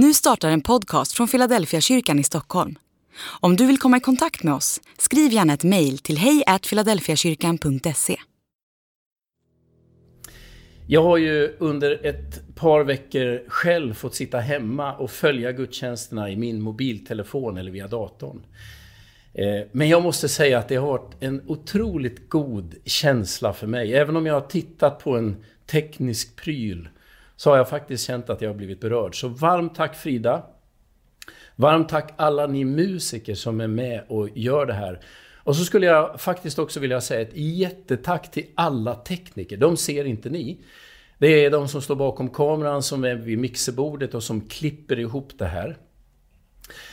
Nu startar en podcast från Philadelphia kyrkan i Stockholm. Om du vill komma i kontakt med oss, skriv gärna ett mejl till hejfiladelfiakyrkan.se. Jag har ju under ett par veckor själv fått sitta hemma och följa gudstjänsterna i min mobiltelefon eller via datorn. Eh, men jag måste säga att det har varit en otroligt god känsla för mig. Även om jag har tittat på en teknisk pryl så har jag faktiskt känt att jag har blivit berörd. Så varmt tack Frida! Varmt tack alla ni musiker som är med och gör det här. Och så skulle jag faktiskt också vilja säga ett jättetack till alla tekniker. De ser inte ni. Det är de som står bakom kameran, som är vid mixerbordet och som klipper ihop det här.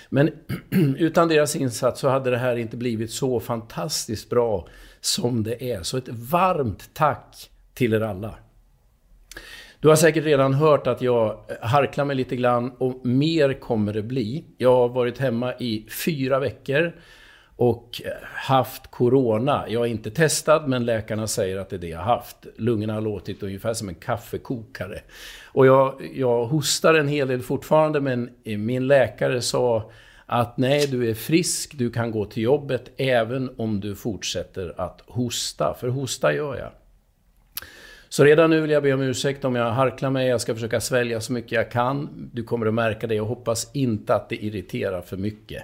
Men utan deras insats så hade det här inte blivit så fantastiskt bra som det är. Så ett varmt tack till er alla. Du har säkert redan hört att jag eh, harklar mig lite grann och mer kommer det bli. Jag har varit hemma i fyra veckor och eh, haft Corona. Jag är inte testad, men läkarna säger att det är det jag har haft. Lungorna har låtit ungefär som en kaffekokare. Och jag, jag hostar en hel del fortfarande, men eh, min läkare sa att nej, du är frisk, du kan gå till jobbet även om du fortsätter att hosta. För hosta gör jag. Så redan nu vill jag be om ursäkt om jag harklar mig. Jag ska försöka svälja så mycket jag kan. Du kommer att märka det. Jag hoppas inte att det irriterar för mycket.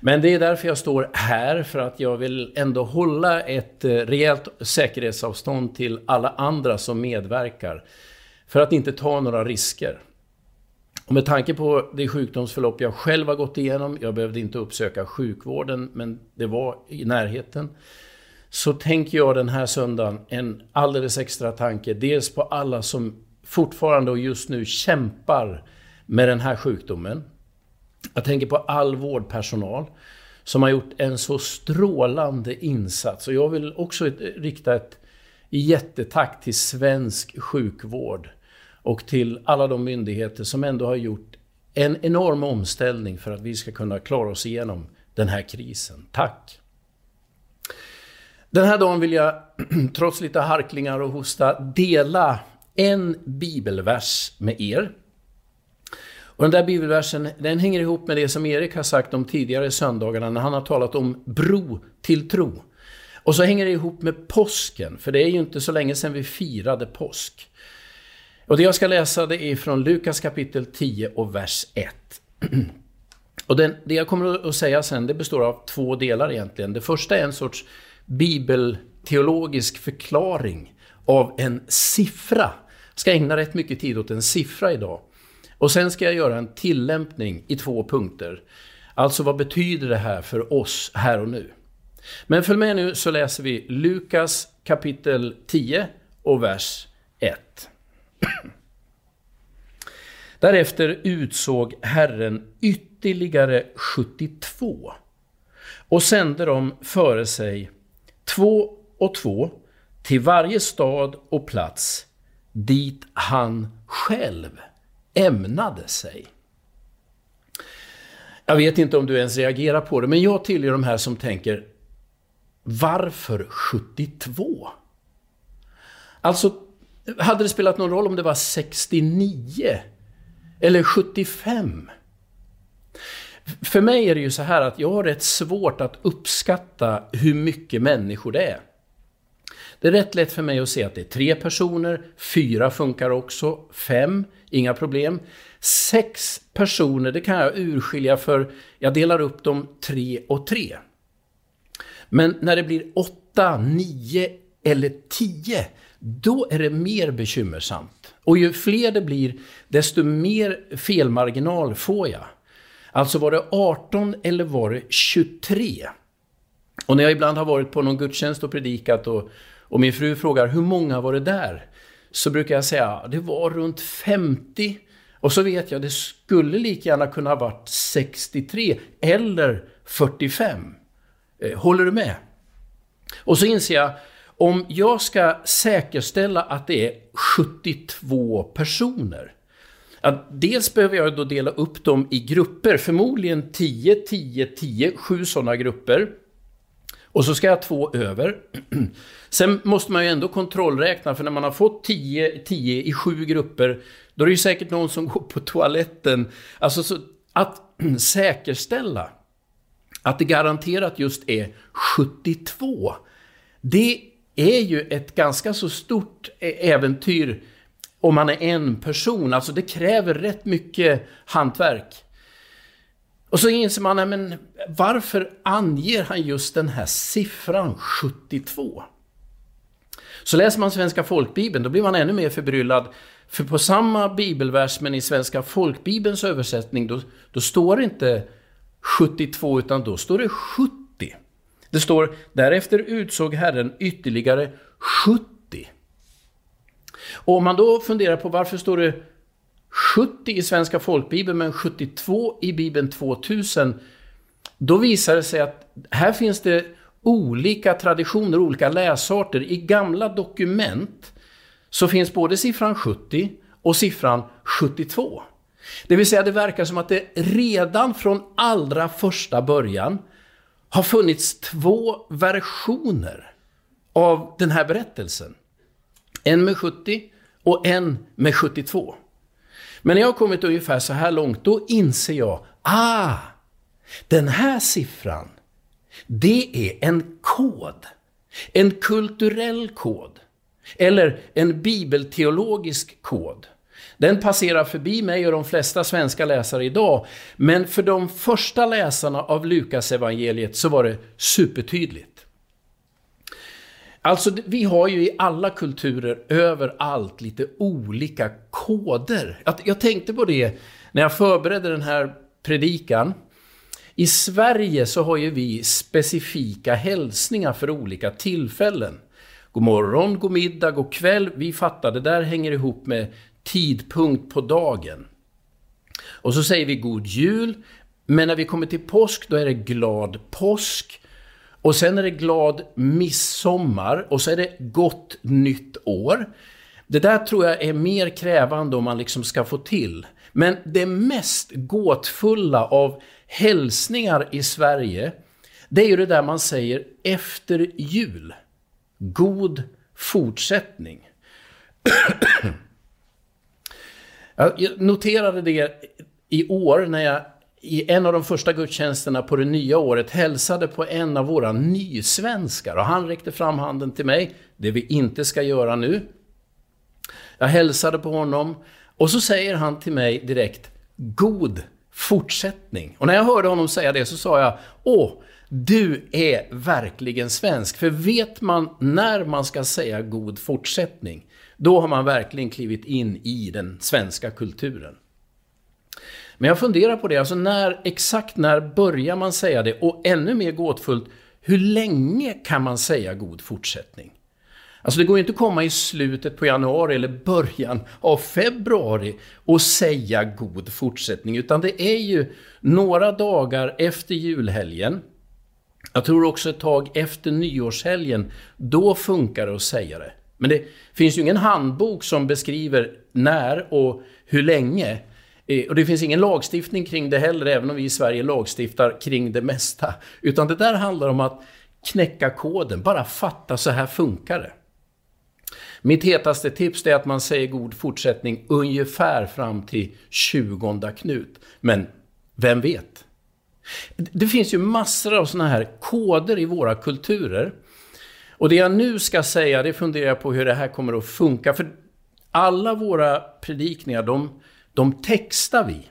Men det är därför jag står här, för att jag vill ändå hålla ett eh, rejält säkerhetsavstånd till alla andra som medverkar. För att inte ta några risker. Och med tanke på det sjukdomsförlopp jag själv har gått igenom, jag behövde inte uppsöka sjukvården, men det var i närheten så tänker jag den här söndagen en alldeles extra tanke. Dels på alla som fortfarande och just nu kämpar med den här sjukdomen. Jag tänker på all vårdpersonal som har gjort en så strålande insats. Och jag vill också rikta ett jättetack till svensk sjukvård och till alla de myndigheter som ändå har gjort en enorm omställning för att vi ska kunna klara oss igenom den här krisen. Tack! Den här dagen vill jag, trots lite harklingar och hosta, dela en bibelvers med er. Och den där bibelversen den hänger ihop med det som Erik har sagt de tidigare söndagarna när han har talat om bro till tro. Och så hänger det ihop med påsken, för det är ju inte så länge sedan vi firade påsk. Och det jag ska läsa det är från Lukas kapitel 10 och vers 1. Och den, det jag kommer att säga sen det består av två delar egentligen. Det första är en sorts bibelteologisk förklaring av en siffra. Jag ska ägna rätt mycket tid åt en siffra idag. Och sen ska jag göra en tillämpning i två punkter. Alltså vad betyder det här för oss här och nu? Men följ med nu så läser vi Lukas kapitel 10 och vers 1. Därefter utsåg Herren ytterligare 72 och sände dem före sig två och två till varje stad och plats dit han själv ämnade sig. Jag vet inte om du ens reagerar på det, men jag tillhör de här som tänker varför 72? Alltså, hade det spelat någon roll om det var 69 eller 75? För mig är det ju så här att jag har rätt svårt att uppskatta hur mycket människor det är. Det är rätt lätt för mig att se att det är tre personer, fyra funkar också, fem, inga problem. Sex personer, det kan jag urskilja för jag delar upp dem tre och tre. Men när det blir åtta, nio eller tio, då är det mer bekymmersamt. Och ju fler det blir, desto mer felmarginal får jag. Alltså var det 18 eller var det 23? Och när jag ibland har varit på någon gudstjänst och predikat och, och min fru frågar hur många var det där? Så brukar jag säga det var runt 50. Och så vet jag det skulle lika gärna kunna ha varit 63 eller 45. Eh, håller du med? Och så inser jag om jag ska säkerställa att det är 72 personer Ja, dels behöver jag då dela upp dem i grupper, förmodligen 10, 10, 10, sju sådana grupper. Och så ska jag ha två över. Sen måste man ju ändå kontrollräkna, för när man har fått 10, 10 i sju grupper, då är det ju säkert någon som går på toaletten. Alltså, så att säkerställa att det garanterat just är 72, det är ju ett ganska så stort äventyr om man är en person. Alltså det kräver rätt mycket hantverk. Och så inser man, men varför anger han just den här siffran 72? Så läser man Svenska folkbibeln, då blir man ännu mer förbryllad. För på samma bibelvers, men i Svenska folkbibelns översättning, då, då står det inte 72, utan då står det 70. Det står, därefter utsåg Herren ytterligare 70. Och om man då funderar på varför står det 70 i Svenska folkbibeln men 72 i Bibeln 2000, då visar det sig att här finns det olika traditioner, olika läsarter. I gamla dokument så finns både siffran 70 och siffran 72. Det vill säga, det verkar som att det redan från allra första början har funnits två versioner av den här berättelsen. En med 70 och en med 72. Men när jag har kommit ungefär så här långt, då inser jag, ah, den här siffran, det är en kod. En kulturell kod. Eller en bibelteologisk kod. Den passerar förbi mig och de flesta svenska läsare idag, men för de första läsarna av Lukas evangeliet så var det supertydligt. Alltså, vi har ju i alla kulturer överallt lite olika koder. Jag, jag tänkte på det när jag förberedde den här predikan. I Sverige så har ju vi specifika hälsningar för olika tillfällen. God morgon, god middag, god kväll. Vi fattar, det där hänger ihop med tidpunkt på dagen. Och så säger vi god jul, men när vi kommer till påsk då är det glad påsk. Och sen är det glad midsommar och så är det gott nytt år. Det där tror jag är mer krävande om man liksom ska få till. Men det mest gåtfulla av hälsningar i Sverige, det är ju det där man säger efter jul. God fortsättning. Jag noterade det i år när jag i en av de första gudstjänsterna på det nya året hälsade på en av våra nysvenskar och han räckte fram handen till mig, det vi inte ska göra nu. Jag hälsade på honom och så säger han till mig direkt, God fortsättning. Och när jag hörde honom säga det så sa jag, Åh, du är verkligen svensk. För vet man när man ska säga god fortsättning, då har man verkligen klivit in i den svenska kulturen. Men jag funderar på det, alltså när, exakt när börjar man säga det? Och ännu mer gåtfullt, hur länge kan man säga god fortsättning? Alltså det går ju inte att komma i slutet på januari eller början av februari och säga god fortsättning, utan det är ju några dagar efter julhelgen, jag tror också ett tag efter nyårshelgen, då funkar det att säga det. Men det finns ju ingen handbok som beskriver när och hur länge. Och det finns ingen lagstiftning kring det heller, även om vi i Sverige lagstiftar kring det mesta. Utan det där handlar om att knäcka koden, bara fatta så här funkar det. Mitt hetaste tips är att man säger god fortsättning ungefär fram till 20 Knut. Men vem vet? Det finns ju massor av sådana här koder i våra kulturer. Och det jag nu ska säga, det funderar jag på hur det här kommer att funka. För alla våra predikningar, de, de textar vi.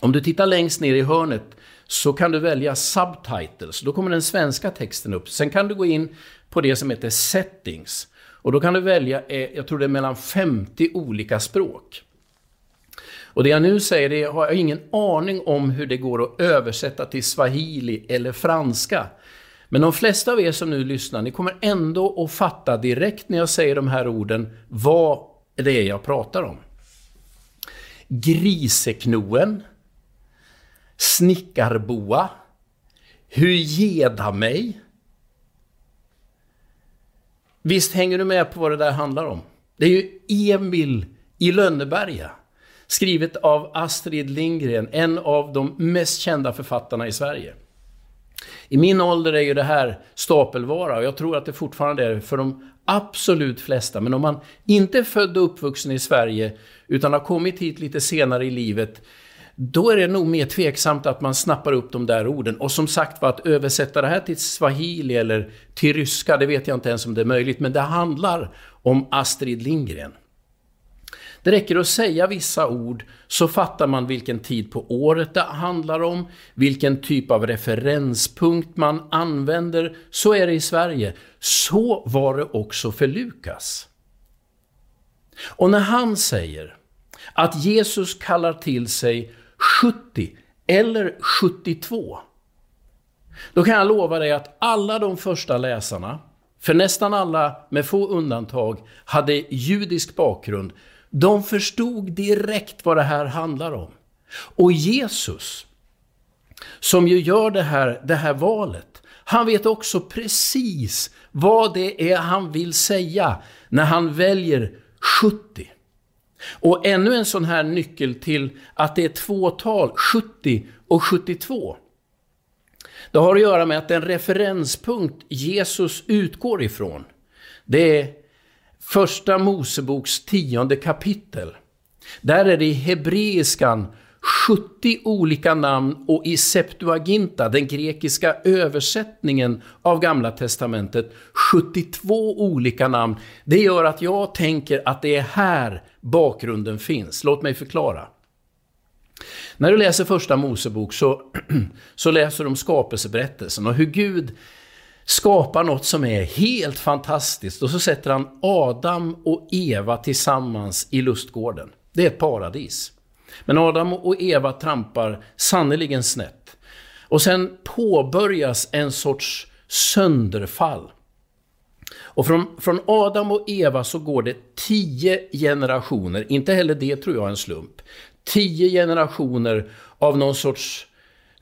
Om du tittar längst ner i hörnet så kan du välja subtitles. Då kommer den svenska texten upp. Sen kan du gå in på det som heter settings. Och då kan du välja, eh, jag tror det är mellan 50 olika språk. Och det jag nu säger, det har jag ingen aning om hur det går att översätta till swahili eller franska. Men de flesta av er som nu lyssnar, ni kommer ändå att fatta direkt när jag säger de här orden vad det är jag pratar om. Griseknoen, snickarboa, hur geda mig. Visst hänger du med på vad det där handlar om? Det är ju Emil i Lönneberga. Skrivet av Astrid Lindgren, en av de mest kända författarna i Sverige. I min ålder är ju det här stapelvara och jag tror att det fortfarande är för de absolut flesta. Men om man inte är född och uppvuxen i Sverige utan har kommit hit lite senare i livet då är det nog mer tveksamt att man snappar upp de där orden. Och som sagt var, att översätta det här till swahili eller till ryska, det vet jag inte ens om det är möjligt. Men det handlar om Astrid Lindgren. Det räcker att säga vissa ord så fattar man vilken tid på året det handlar om, vilken typ av referenspunkt man använder. Så är det i Sverige. Så var det också för Lukas. Och när han säger att Jesus kallar till sig 70 eller 72. Då kan jag lova dig att alla de första läsarna, för nästan alla med få undantag, hade judisk bakgrund. De förstod direkt vad det här handlar om. Och Jesus, som ju gör det här, det här valet, han vet också precis vad det är han vill säga när han väljer 70. Och ännu en sån här nyckel till att det är två tal, 70 och 72. Det har att göra med att den referenspunkt Jesus utgår ifrån, det är Första Moseboks tionde kapitel. Där är det i hebreiskan 70 olika namn och i Septuaginta, den grekiska översättningen av Gamla Testamentet, 72 olika namn. Det gör att jag tänker att det är här bakgrunden finns. Låt mig förklara. När du läser första Mosebok så, så läser du om skapelseberättelsen och hur Gud skapar något som är helt fantastiskt och så sätter han Adam och Eva tillsammans i lustgården. Det är ett paradis. Men Adam och Eva trampar sannerligen snett. Och sen påbörjas en sorts sönderfall. Och från, från Adam och Eva så går det tio generationer, inte heller det tror jag är en slump. Tio generationer av någon sorts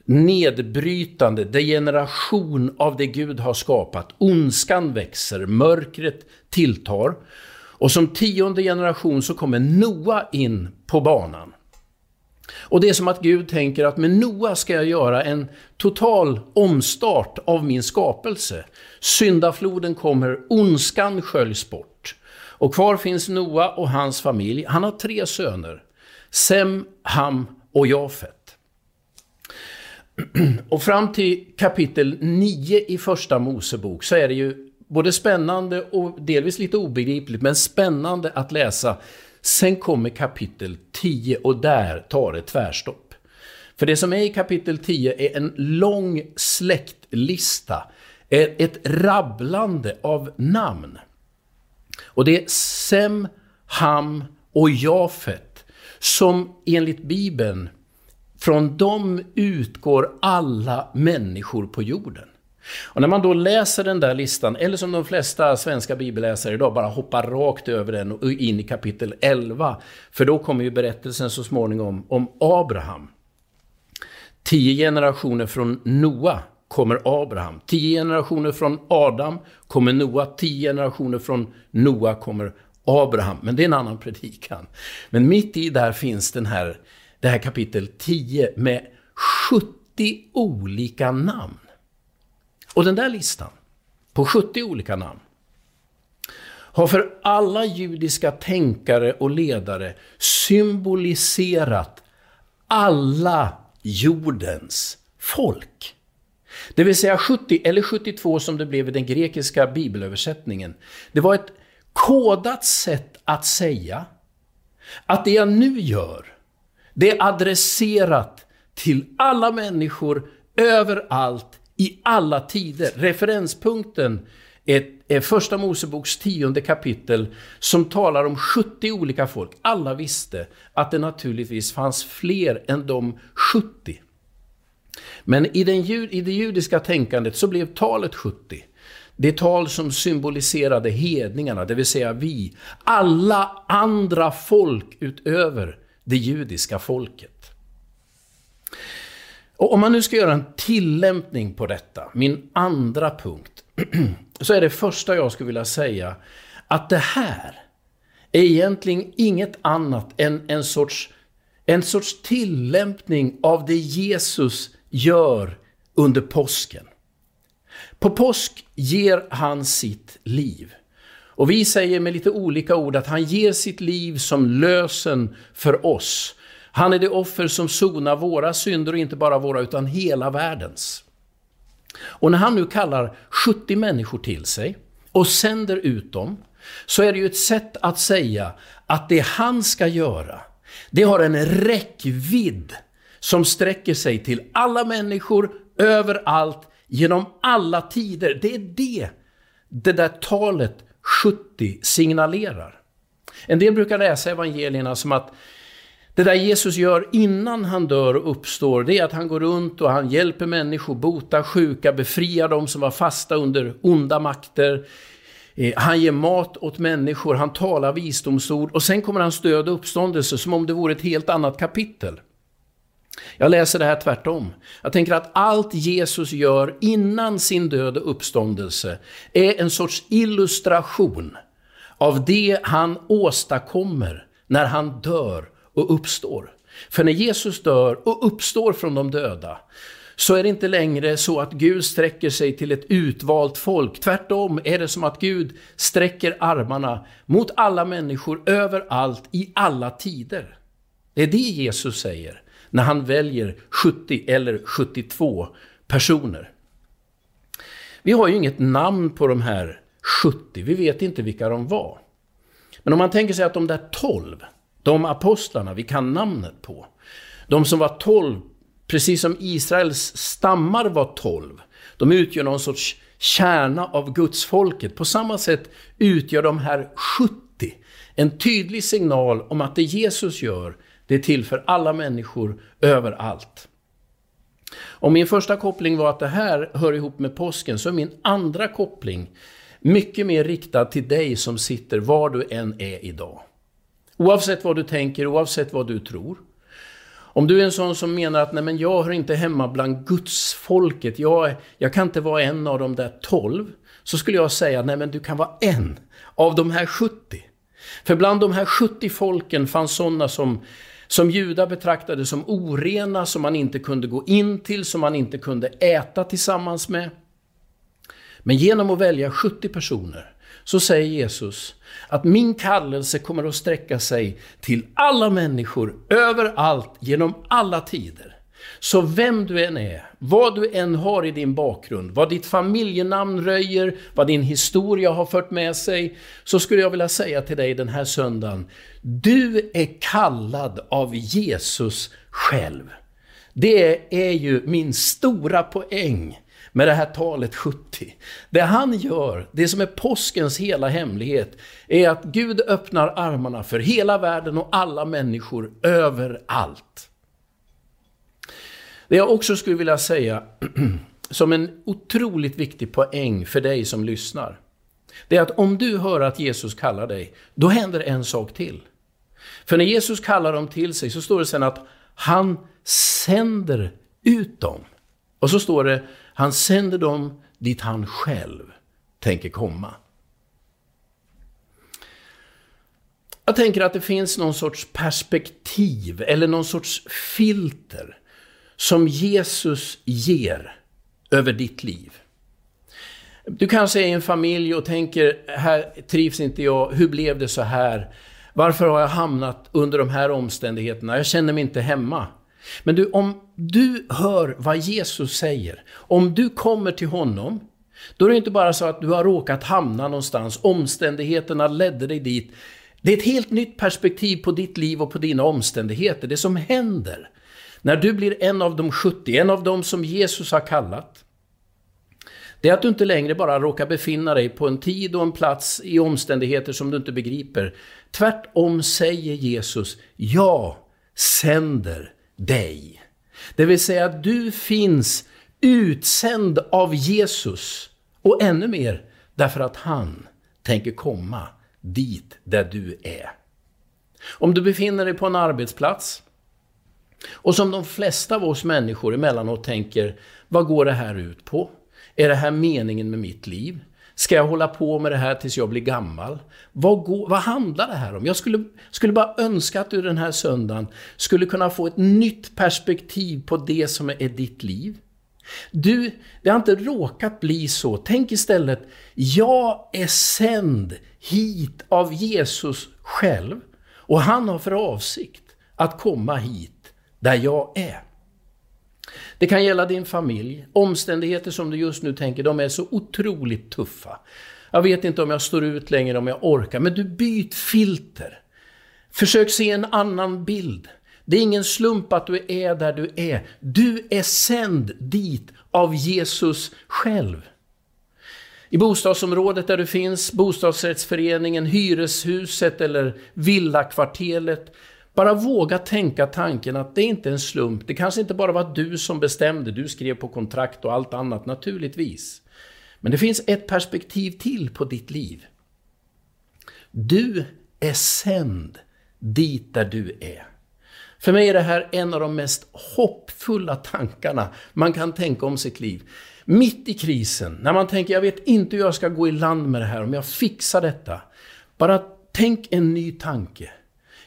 nedbrytande degeneration av det Gud har skapat. Ondskan växer, mörkret tilltar. Och som tionde generation så kommer Noa in på banan. Och det är som att Gud tänker att med Noa ska jag göra en total omstart av min skapelse. Syndafloden kommer, ondskan sköljs bort. Och kvar finns Noa och hans familj. Han har tre söner. Sem, Ham och Jafet. Och fram till kapitel 9 i första Mosebok så är det ju både spännande och delvis lite obegripligt, men spännande att läsa Sen kommer kapitel 10 och där tar det tvärstopp. För det som är i kapitel 10 är en lång släktlista, ett rabblande av namn. Och det är Sem, Ham och Jafet som enligt Bibeln, från dem utgår alla människor på jorden. Och när man då läser den där listan, eller som de flesta svenska bibelläsare idag, bara hoppar rakt över den och in i kapitel 11. För då kommer ju berättelsen så småningom om Abraham. Tio generationer från Noa kommer Abraham. Tio generationer från Adam kommer Noa. Tio generationer från Noa kommer Abraham. Men det är en annan predikan. Men mitt i där finns den här, det här kapitel 10 med 70 olika namn. Och den där listan, på 70 olika namn, har för alla judiska tänkare och ledare symboliserat alla jordens folk. Det vill säga 70 eller 72 som det blev i den grekiska bibelöversättningen. Det var ett kodat sätt att säga att det jag nu gör, det är adresserat till alla människor överallt i alla tider. Referenspunkten är, är Första Moseboks tionde kapitel som talar om 70 olika folk. Alla visste att det naturligtvis fanns fler än de 70. Men i, den, i det judiska tänkandet så blev talet 70 det tal som symboliserade hedningarna, det vill säga vi. Alla andra folk utöver det judiska folket. Och om man nu ska göra en tillämpning på detta, min andra punkt, så är det första jag skulle vilja säga att det här är egentligen inget annat än en sorts, en sorts tillämpning av det Jesus gör under påsken. På påsk ger han sitt liv. Och vi säger med lite olika ord att han ger sitt liv som lösen för oss. Han är det offer som sonar våra synder och inte bara våra utan hela världens. Och när han nu kallar 70 människor till sig och sänder ut dem, så är det ju ett sätt att säga att det han ska göra, det har en räckvidd som sträcker sig till alla människor, överallt, genom alla tider. Det är det det där talet 70 signalerar. En del brukar läsa evangelierna som att det där Jesus gör innan han dör och uppstår, det är att han går runt och han hjälper människor, botar sjuka, befriar dem som var fasta under onda makter. Eh, han ger mat åt människor, han talar visdomsord och sen kommer hans död och uppståndelse som om det vore ett helt annat kapitel. Jag läser det här tvärtom. Jag tänker att allt Jesus gör innan sin död och uppståndelse är en sorts illustration av det han åstadkommer när han dör och uppstår. För när Jesus dör och uppstår från de döda, så är det inte längre så att Gud sträcker sig till ett utvalt folk. Tvärtom är det som att Gud sträcker armarna mot alla människor överallt i alla tider. Det är det Jesus säger när han väljer 70 eller 72 personer. Vi har ju inget namn på de här 70, vi vet inte vilka de var. Men om man tänker sig att de där 12, de apostlarna vi kan namnet på, de som var 12, precis som Israels stammar var 12, de utgör någon sorts kärna av gudsfolket. På samma sätt utgör de här 70 en tydlig signal om att det Jesus gör, det är till för alla människor överallt. Om min första koppling var att det här hör ihop med påsken, så är min andra koppling mycket mer riktad till dig som sitter var du än är idag. Oavsett vad du tänker, oavsett vad du tror. Om du är en sån som menar att nej men jag hör inte hemma bland gudsfolket, jag, jag kan inte vara en av de där tolv, så skulle jag säga nej men du kan vara en av de här 70. För bland de här 70 folken fanns sådana som som judar betraktade som orena, som man inte kunde gå in till, som man inte kunde äta tillsammans med. Men genom att välja 70 personer så säger Jesus att min kallelse kommer att sträcka sig till alla människor, överallt, genom alla tider. Så vem du än är, vad du än har i din bakgrund, vad ditt familjenamn röjer, vad din historia har fört med sig, så skulle jag vilja säga till dig den här söndagen, du är kallad av Jesus själv. Det är ju min stora poäng med det här talet 70. Det han gör, det som är påskens hela hemlighet, är att Gud öppnar armarna för hela världen och alla människor överallt. Det jag också skulle vilja säga som en otroligt viktig poäng för dig som lyssnar. Det är att om du hör att Jesus kallar dig, då händer en sak till. För när Jesus kallar dem till sig så står det sen att han sänder ut dem. Och så står det, han sänder dem dit han själv tänker komma. Jag tänker att det finns någon sorts perspektiv eller någon sorts filter som Jesus ger över ditt liv. Du kanske är i en familj och tänker, här trivs inte jag, hur blev det så här? Varför har jag hamnat under de här omständigheterna? Jag känner mig inte hemma. Men du, om du hör vad Jesus säger, om du kommer till honom, då är det inte bara så att du har råkat hamna någonstans, omständigheterna ledde dig dit. Det är ett helt nytt perspektiv på ditt liv och på dina omständigheter, det som händer. När du blir en av de 70, en av dem som Jesus har kallat, det är att du inte längre bara råkar befinna dig på en tid och en plats i omständigheter som du inte begriper. Tvärtom säger Jesus, jag sänder dig. Det vill säga att du finns utsänd av Jesus och ännu mer därför att han tänker komma dit där du är. Om du befinner dig på en arbetsplats och som de flesta av oss människor emellanåt tänker, vad går det här ut på? Är det här meningen med mitt liv? Ska jag hålla på med det här tills jag blir gammal? Vad, går, vad handlar det här om? Jag skulle, skulle bara önska att du den här söndagen skulle kunna få ett nytt perspektiv på det som är ditt liv. Du, det har inte råkat bli så. Tänk istället, jag är sänd hit av Jesus själv och han har för avsikt att komma hit där jag är. Det kan gälla din familj. Omständigheter som du just nu tänker, de är så otroligt tuffa. Jag vet inte om jag står ut längre, om jag orkar, men du byt filter. Försök se en annan bild. Det är ingen slump att du är där du är. Du är sänd dit av Jesus själv. I bostadsområdet där du finns, bostadsrättsföreningen, hyreshuset eller villakvarteret. Bara våga tänka tanken att det inte är en slump. Det kanske inte bara var du som bestämde, du skrev på kontrakt och allt annat naturligtvis. Men det finns ett perspektiv till på ditt liv. Du är sänd dit där du är. För mig är det här en av de mest hoppfulla tankarna man kan tänka om sitt liv. Mitt i krisen, när man tänker jag vet inte hur jag ska gå i land med det här, om jag fixar detta. Bara tänk en ny tanke.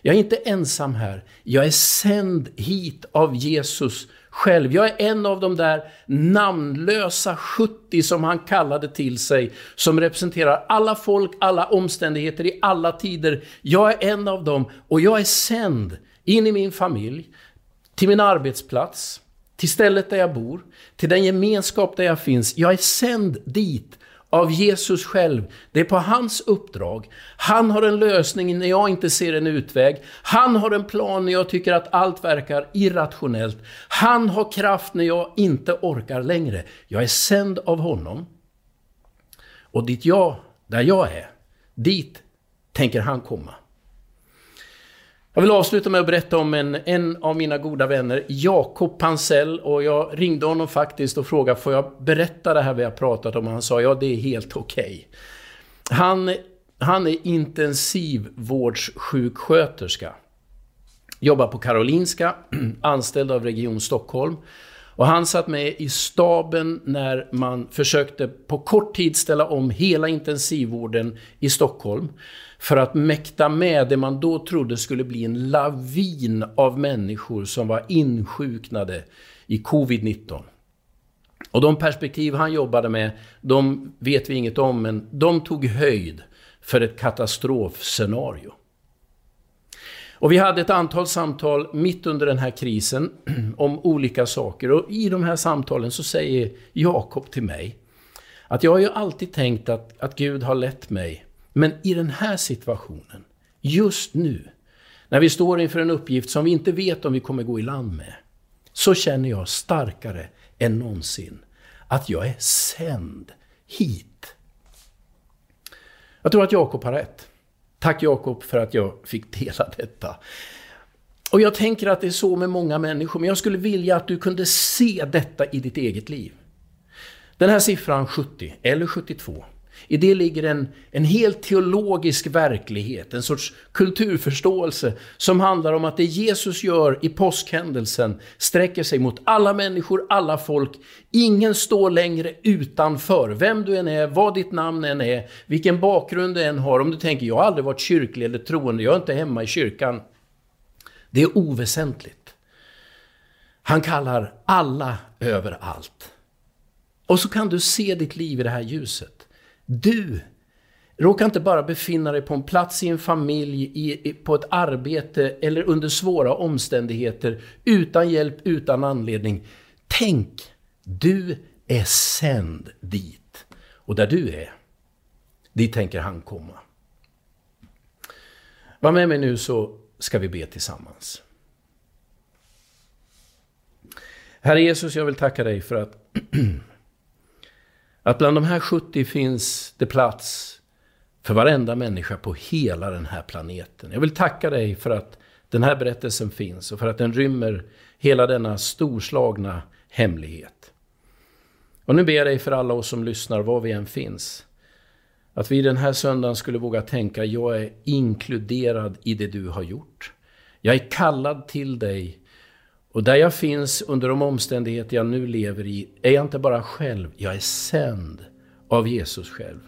Jag är inte ensam här. Jag är sänd hit av Jesus själv. Jag är en av de där namnlösa 70 som han kallade till sig, som representerar alla folk, alla omständigheter i alla tider. Jag är en av dem och jag är sänd in i min familj, till min arbetsplats, till stället där jag bor, till den gemenskap där jag finns. Jag är sänd dit av Jesus själv. Det är på hans uppdrag. Han har en lösning när jag inte ser en utväg. Han har en plan när jag tycker att allt verkar irrationellt. Han har kraft när jag inte orkar längre. Jag är sänd av honom. Och dit jag, där jag är, dit tänker han komma. Jag vill avsluta med att berätta om en, en av mina goda vänner, Jakob Pansell. Och jag ringde honom faktiskt och frågade, får jag berätta det här vi har pratat om? Han sa, ja det är helt okej. Okay. Han, han är intensivvårdssjuksköterska. Jobbar på Karolinska, anställd av Region Stockholm. Och han satt med i staben när man försökte på kort tid ställa om hela intensivvården i Stockholm för att mäkta med det man då trodde skulle bli en lavin av människor som var insjuknade i covid-19. Och de perspektiv han jobbade med, de vet vi inget om, men de tog höjd för ett katastrofscenario. Och vi hade ett antal samtal mitt under den här krisen om olika saker. Och i de här samtalen så säger Jakob till mig att jag har ju alltid tänkt att, att Gud har lett mig men i den här situationen, just nu, när vi står inför en uppgift som vi inte vet om vi kommer gå i land med, så känner jag starkare än någonsin att jag är sänd hit. Jag tror att Jakob har rätt. Tack Jakob för att jag fick dela detta. Och jag tänker att det är så med många människor, men jag skulle vilja att du kunde se detta i ditt eget liv. Den här siffran 70, eller 72, i det ligger en, en helt teologisk verklighet, en sorts kulturförståelse som handlar om att det Jesus gör i påskhändelsen sträcker sig mot alla människor, alla folk. Ingen står längre utanför, vem du än är, vad ditt namn än är, vilken bakgrund du än har. Om du tänker, jag har aldrig varit kyrklig eller troende, jag är inte hemma i kyrkan. Det är oväsentligt. Han kallar alla överallt. Och så kan du se ditt liv i det här ljuset. Du råkar inte bara befinna dig på en plats i en familj, i, på ett arbete eller under svåra omständigheter utan hjälp, utan anledning. Tänk, du är sänd dit. Och där du är, dit tänker han komma. Var med mig nu så ska vi be tillsammans. Herre Jesus, jag vill tacka dig för att Att bland de här 70 finns det plats för varenda människa på hela den här planeten. Jag vill tacka dig för att den här berättelsen finns och för att den rymmer hela denna storslagna hemlighet. Och nu ber jag dig för alla oss som lyssnar, var vi än finns, att vi den här söndagen skulle våga tänka, jag är inkluderad i det du har gjort. Jag är kallad till dig och där jag finns under de omständigheter jag nu lever i är jag inte bara själv, jag är sänd av Jesus själv.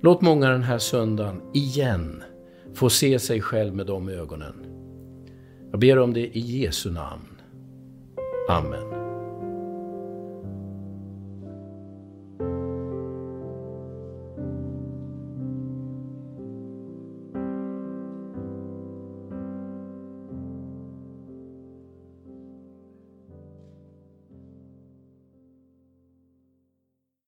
Låt många den här söndagen igen få se sig själv med de ögonen. Jag ber om det i Jesu namn. Amen.